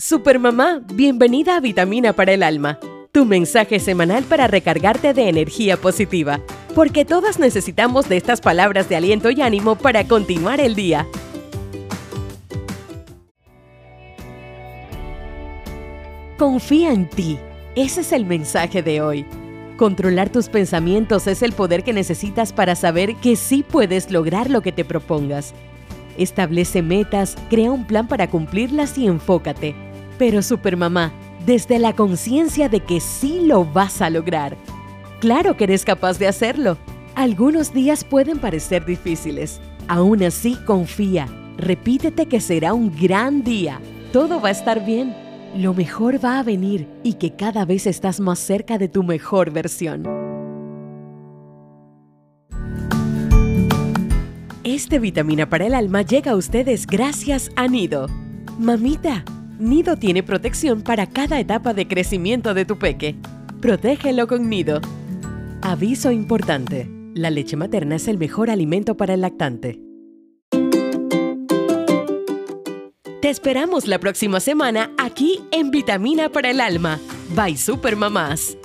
Supermamá, bienvenida a Vitamina para el Alma, tu mensaje semanal para recargarte de energía positiva, porque todas necesitamos de estas palabras de aliento y ánimo para continuar el día. Confía en ti, ese es el mensaje de hoy. Controlar tus pensamientos es el poder que necesitas para saber que sí puedes lograr lo que te propongas. Establece metas, crea un plan para cumplirlas y enfócate pero Supermamá, desde la conciencia de que sí lo vas a lograr. Claro que eres capaz de hacerlo. Algunos días pueden parecer difíciles. Aún así, confía. Repítete que será un gran día. Todo va a estar bien. Lo mejor va a venir y que cada vez estás más cerca de tu mejor versión. Este vitamina para el alma llega a ustedes gracias a Nido. Mamita, Nido tiene protección para cada etapa de crecimiento de tu peque. Protégelo con Nido. Aviso importante. La leche materna es el mejor alimento para el lactante. Te esperamos la próxima semana aquí en Vitamina para el Alma. Bye Supermamás.